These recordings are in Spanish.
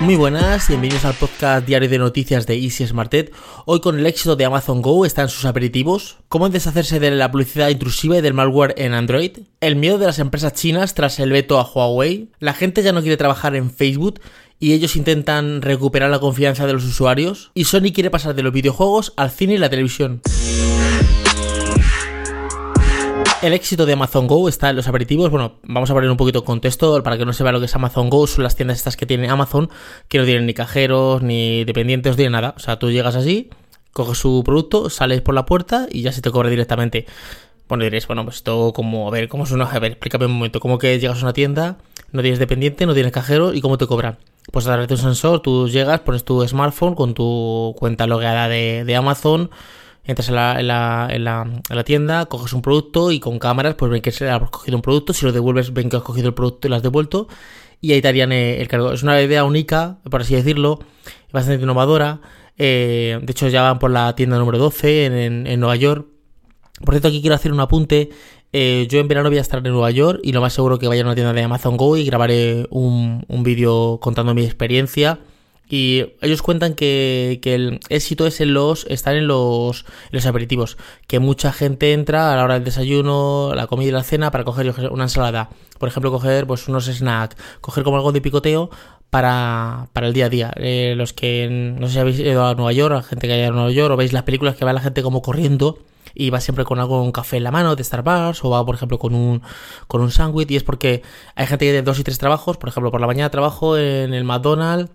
Muy buenas, bienvenidos al podcast diario de noticias de Easy Smartet. Hoy con el éxito de Amazon Go están sus aperitivos, cómo deshacerse de la publicidad intrusiva y del malware en Android, el miedo de las empresas chinas tras el veto a Huawei, la gente ya no quiere trabajar en Facebook y ellos intentan recuperar la confianza de los usuarios, y Sony quiere pasar de los videojuegos al cine y la televisión. El éxito de Amazon Go está en los aperitivos. Bueno, vamos a poner un poquito de contexto para que no se vea lo que es Amazon Go. Son las tiendas estas que tiene Amazon, que no tienen ni cajeros, ni dependientes, no tienen nada. O sea, tú llegas así, coges su producto, sales por la puerta y ya se te cobra directamente. Bueno, diréis, bueno, pues esto como, a ver, ¿cómo es una? A ver, explícame un momento, ¿cómo que llegas a una tienda, no tienes dependiente, no tienes cajero y cómo te cobran? Pues a través de un sensor, tú llegas, pones tu smartphone con tu cuenta logueada de, de Amazon, entras en la, en, la, tienda, coges un producto y con cámaras pues ven que has cogido un producto, si lo devuelves ven que has cogido el producto y lo has devuelto y ahí te harían el, cargo. Es una idea única, por así decirlo, bastante innovadora. Eh, de hecho ya van por la tienda número 12 en, Nueva York. Por cierto, aquí quiero hacer un apunte. Eh, yo en verano voy a estar en Nueva York y lo más seguro que vaya a una tienda de Amazon Go y grabaré un, un vídeo contando mi experiencia y ellos cuentan que, el éxito es en los, estar en los, los aperitivos. Que mucha gente entra a la hora del desayuno, la comida y la cena para coger una ensalada. Por ejemplo, coger pues unos snacks, coger como algo de picoteo para, para el día a día. Eh, los que no sé si habéis ido a Nueva York, la gente que haya a Nueva York, o veis las películas que va la gente como corriendo y va siempre con algo, un café en la mano de Starbucks o va, por ejemplo, con un, con un sándwich y es porque hay gente que tiene dos y tres trabajos, por ejemplo, por la mañana trabajo en el McDonald's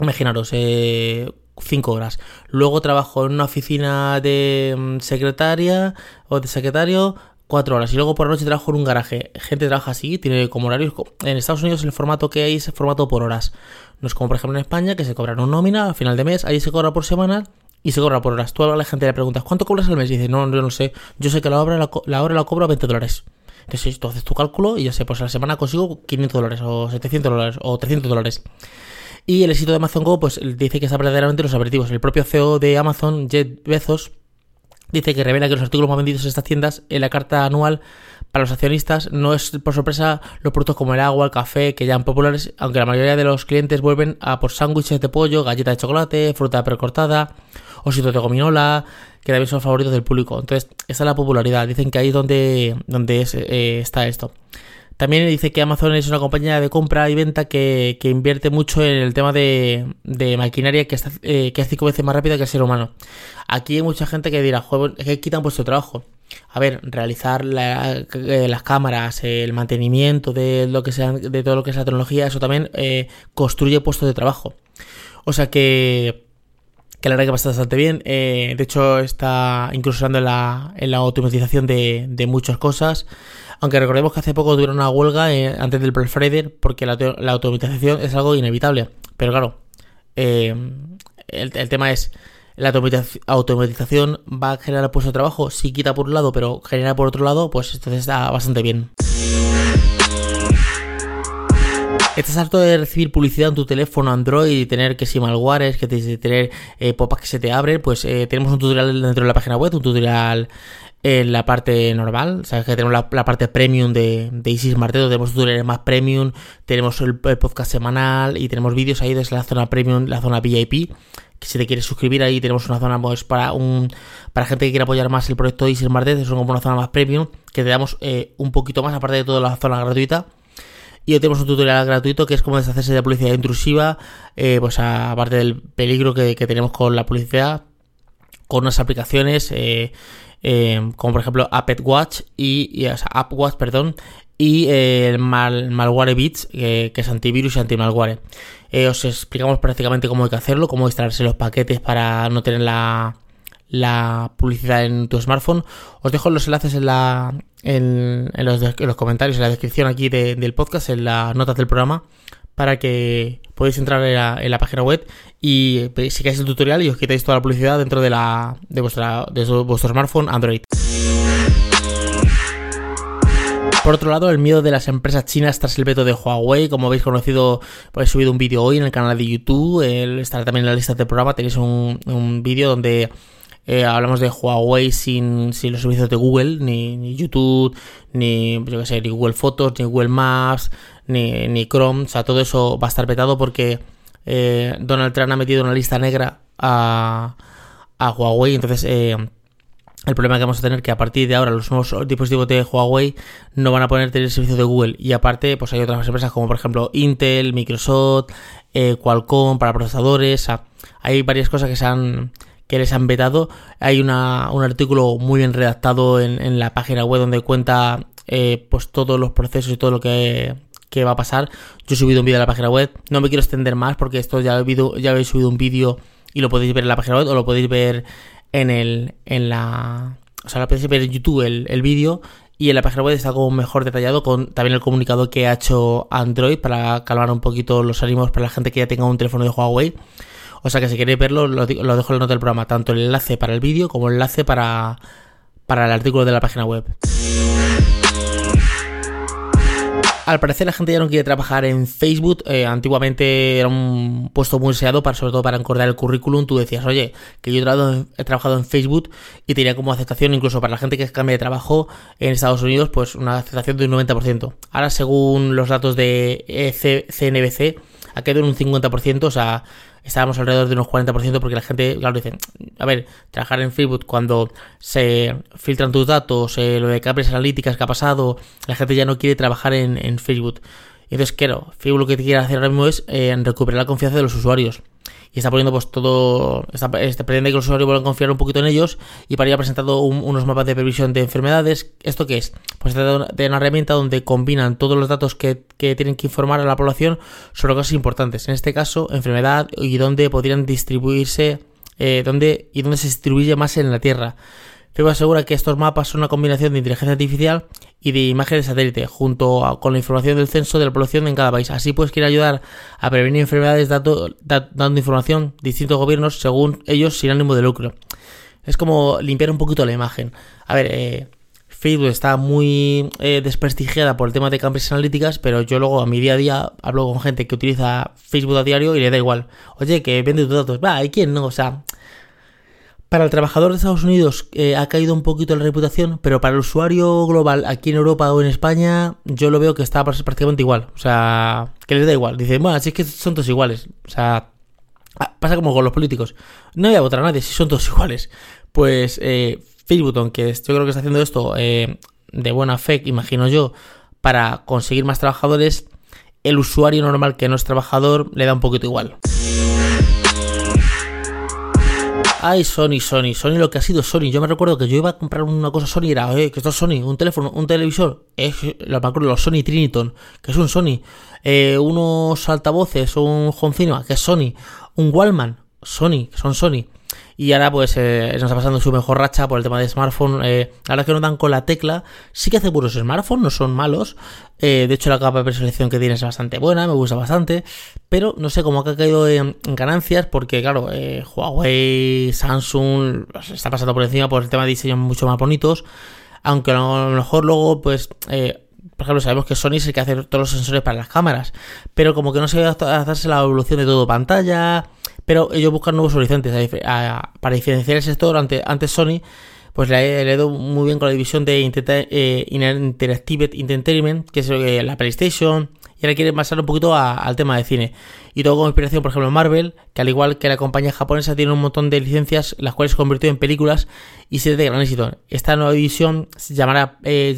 Imaginaros, eh, cinco horas. Luego trabajo en una oficina de mm, secretaria o de secretario, cuatro horas. Y luego por la noche trabajo en un garaje. Gente trabaja así, tiene como horarios. En Estados Unidos el formato que hay es el formato por horas. No es como por ejemplo en España, que se cobran un nómina al final de mes, ahí se cobra por semana y se cobra por horas. Tú a la gente le preguntas, ¿cuánto cobras al mes? Y dice, no, yo no sé. Yo sé que la hora la, la hora la cobro a 20 dólares. Entonces tú haces tu cálculo y ya sé, pues a la semana consigo 500 dólares o 700 dólares o 300 dólares. Y el éxito de Amazon Go, pues dice que está verdaderamente los aperitivos. El propio CEO de Amazon, Jeff Bezos, dice que revela que los artículos más vendidos en estas tiendas en la carta anual para los accionistas no es por sorpresa los productos como el agua, el café, que ya han populares, aunque la mayoría de los clientes vuelven a por sándwiches de pollo, galletas de chocolate, fruta precortada, ositos de gominola, que también son favoritos del público. Entonces, esa es la popularidad. Dicen que ahí es donde, donde eh, está esto. También dice que Amazon es una compañía de compra y venta que, invierte mucho en el tema de, maquinaria que, está, eh, que es cinco veces más rápida que el ser humano. Aquí hay mucha gente que dirá, juego, que quitan vuestro trabajo. A ver, realizar eh, las cámaras, el mantenimiento de lo que sea, de todo lo que es la tecnología, eso también eh, construye puestos de trabajo. O sea que que la verdad que va bastante bien. de hecho, está incursionando en la, en la automatización de, de muchas cosas. Aunque recordemos que hace poco tuvieron una huelga eh, antes del Black Friday porque la, automatización es algo inevitable. Pero claro, eh, el, tema es, la automatización va a generar puesto de trabajo. Si quita por un lado, pero genera por otro lado, pues entonces está bastante bien. ¿Estás harto de recibir publicidad en tu teléfono Android y tener que si malwares, que tener eh, popas que se te abren? Pues eh, tenemos un tutorial dentro de la página web, un tutorial en la parte normal. Sabes que tenemos la, parte premium de, de Isis Marteto, tenemos tutoriales más premium, tenemos el, podcast semanal y tenemos vídeos ahí desde la zona premium, la zona VIP. Que si te quieres suscribir ahí tenemos una zona pues, para un para gente que quiera apoyar más el proyecto de Isis Marteto, es como una zona más premium que te damos eh, un poquito más aparte de toda la zona gratuita. Y hoy tenemos un tutorial gratuito que es cómo deshacerse de publicidad intrusiva, eh, pues aparte del peligro que, tenemos con la publicidad, con unas aplicaciones eh, Em, como por ejemplo App Watch y, o sea, App Watch, perdón, y eh, el mal, Malware Bits, que es antivirus y anti-malware. Eh, os explicamos prácticamente cómo hay que hacerlo, cómo extraerse los paquetes para no tener la, la publicidad en tu smartphone. Os dejo los enlaces en, la, en, los, en los, comentarios, en la descripción aquí del podcast, en las notas del programa, para que podáis entrar en la, página web y sigáis el tutorial y os quitáis toda la publicidad dentro de, la, de, vuestra, de vuestro smartphone Android. Por otro lado, el miedo de las empresas chinas tras el veto de Huawei. Como habéis conocido, pues he subido un vídeo hoy en el canal de YouTube. estará también en la lista del programa. Tenéis un, vídeo donde eh, hablamos de Huawei sin, sin, los servicios de Google, ni, YouTube, ni, yo sé, ni Google Fotos, ni Google Maps, ni, ni, Chrome. O sea, todo eso va a estar vetado porque eh, Donald Trump ha metido una lista negra a, a Huawei, entonces eh, el problema que vamos a tener que a partir de ahora los nuevos dispositivos de Huawei no van a poder tener el servicio de Google y aparte pues hay otras empresas como por ejemplo Intel, Microsoft, eh, Qualcomm para procesadores, hay varias cosas que se han que les han vetado. Hay una, un artículo muy bien redactado en, en la página web donde cuenta pues todos los procesos y todo lo que, que, va a pasar. Yo he subido un vídeo a la página web. No me quiero extender más porque esto ya he, ya habéis subido un vídeo y lo podéis ver en la página web o lo podéis ver en el en la o sea lo podéis ver en YouTube el, el vídeo y en la página web está como mejor detallado con también el comunicado que ha hecho Android para calmar un poquito los ánimos para la gente que ya tenga un teléfono de Huawei o sea que si queréis verlo, lo, dejo en la nota del programa, tanto el enlace para el vídeo como el enlace para, para el artículo de la página web. Al parecer la gente ya no quiere trabajar en Facebook. Eh, antiguamente era un puesto muy deseado, para, sobre todo para encordar el currículum. Tú decías, oye, que yo he trabajado en Facebook y tenía como aceptación, incluso para la gente que cambia de trabajo en Estados Unidos, pues una aceptación de un 90%. Ahora, según los datos de CNBC, ha quedado en un 50%, o sea, estábamos alrededor de unos 40% porque la gente, claro, dice, a ver, trabajar en Facebook cuando se filtran tus datos, eh, lo de Cambridge Analytics que ha pasado, la gente ya no quiere trabajar en, Facebook. Entonces, claro, Facebook lo que quiere hacer ahora mismo es eh, recuperar la confianza de los usuarios y está poniendo pues todo, está, pretende que los usuarios vuelvan a confiar un poquito en ellos y para ello ha presentado unos mapas de previsión de enfermedades. ¿Esto qué es? Pues de una herramienta donde combinan todos los datos que, que, tienen que informar a la población sobre cosas importantes, en este caso enfermedad y dónde podrían distribuirse, eh, dónde, y dónde se distribuye más en la Tierra. Facebook asegura que estos mapas son una combinación de inteligencia artificial y de imágenes de satélite, junto con la información del censo de la población en cada país. Así pues quiere ayudar a prevenir enfermedades dando, información a distintos gobiernos según ellos sin ánimo de lucro. Es como limpiar un poquito la imagen. A ver, eh, Facebook está muy eh, desprestigiada por el tema de Cambridge Analytics, pero yo luego a mi día a día hablo con gente que utiliza Facebook a diario y le da igual. Oye, que vende tus datos. Va, ¿y quién no? O sea, para el trabajador de Estados Unidos eh, ha caído un poquito la reputación, pero para el usuario global aquí en Europa o en España yo lo veo que está prácticamente igual. O sea, que les da igual. Dicen, bueno, así es que son todos iguales. O sea, ah, pasa como con los políticos. No voy a votar a nadie si son todos iguales. Pues eh, Facebook, aunque yo creo que está haciendo esto eh, de buena fe, imagino yo, para conseguir más trabajadores, el usuario normal que no es trabajador le da un poquito igual. Ay, Sony, Sony, Sony lo que ha sido Sony. Yo me recuerdo que yo iba a comprar una cosa Sony, era, eh, que esto es Sony, un teléfono, un televisor. Es, lo me acuerdo, los Sony Triniton, que es un Sony. Eh, unos altavoces, un home que es Sony. Un Wallman, Sony, que son Sony. Y ahora pues eh, nos está pasando su mejor racha por el tema de smartphone. Eh, ahora que no dan con la tecla, sí que hace buenos smartphones, no son malos. Eh, de hecho la capa de preselección que tiene es bastante buena, me gusta bastante. Pero no sé cómo ha caído en, ganancias porque claro, eh, Huawei, Samsung está pasando por encima por el tema de diseño mucho más bonitos. Aunque a lo mejor luego pues... Eh, por ejemplo, sabemos que Sony es el que hace todos los sensores para las cámaras, pero como que no se va a la evolución de todo pantalla, pero ellos buscan nuevos horizontes para diferenciar el sector ante, antes Sony pues le he leído muy bien con la división de eh, Interactive Entertainment, que es eh, la PlayStation, y ahora quieren pasar un poquito al tema de cine. Y todo como inspiración, por ejemplo, Marvel, que al igual que la compañía japonesa tiene un montón de licencias, las cuales se convirtió en películas y series de gran éxito. Esta nueva división se llamará, eh,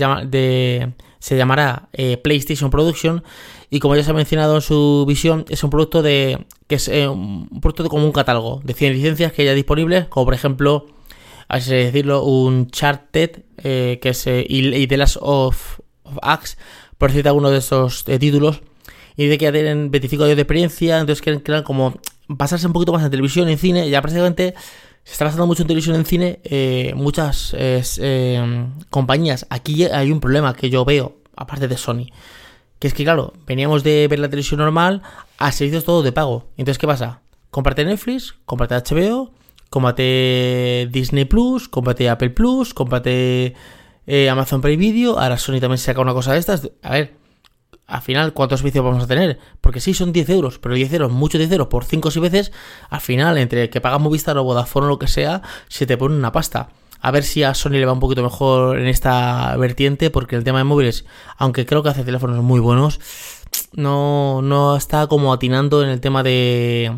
se llamará PlayStation Production y como ya se ha mencionado en su visión, es un producto de que es eh, un producto como un catálogo de 100 licencias que ya disponibles, como por ejemplo, así decirlo, un Charted, eh, que es eh, y, The Last of, of por decirte alguno de esos títulos. Y dice que ya tienen 25 años de experiencia, entonces quieren, quieren como pasarse un poquito más en televisión, en cine, ya prácticamente se está pasando mucho en televisión en cine, muchas compañías. Aquí hay un problema que yo veo, aparte de Sony. Que es que, claro, veníamos de ver la televisión normal a servicios todo de pago. Entonces, ¿qué pasa? Cómprate Netflix, cómprate HBO, cómprate Disney Plus, cómprate Apple Plus, cómprate eh, Amazon Prime Video. Ahora Sony también saca una cosa de estas. A ver, al final, ¿cuántos servicios vamos a tener? Porque sí, son 10 euros, pero 10 euros, muchos 10 euros por 5 o 6 veces, al final, entre que pagas Movistar o Vodafone o lo que sea, se te pone una pasta. A ver si a Sony le va un poquito mejor en esta vertiente, porque el tema de móviles, aunque creo que hace teléfonos muy buenos, no, no está como atinando en el tema de,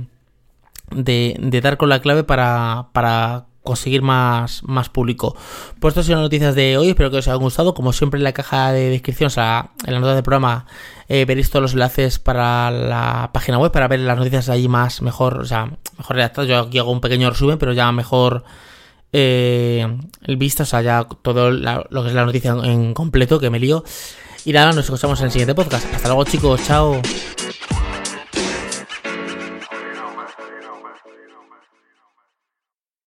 de, dar con la clave para, para conseguir más, más público. Pues estas son las noticias de hoy, espero que os haya gustado. Como siempre en la caja de descripción, o sea, en la nota del programa, eh, veréis todos los enlaces para la página web, para ver las noticias ahí más, mejor, o sea, mejor redactadas. Yo aquí hago un pequeño resumen, pero ya mejor eh, visto, o sea, ya todo lo que es la noticia en completo, que me lío. Y nada, nos escuchamos en el siguiente podcast. Hasta luego chicos, chao.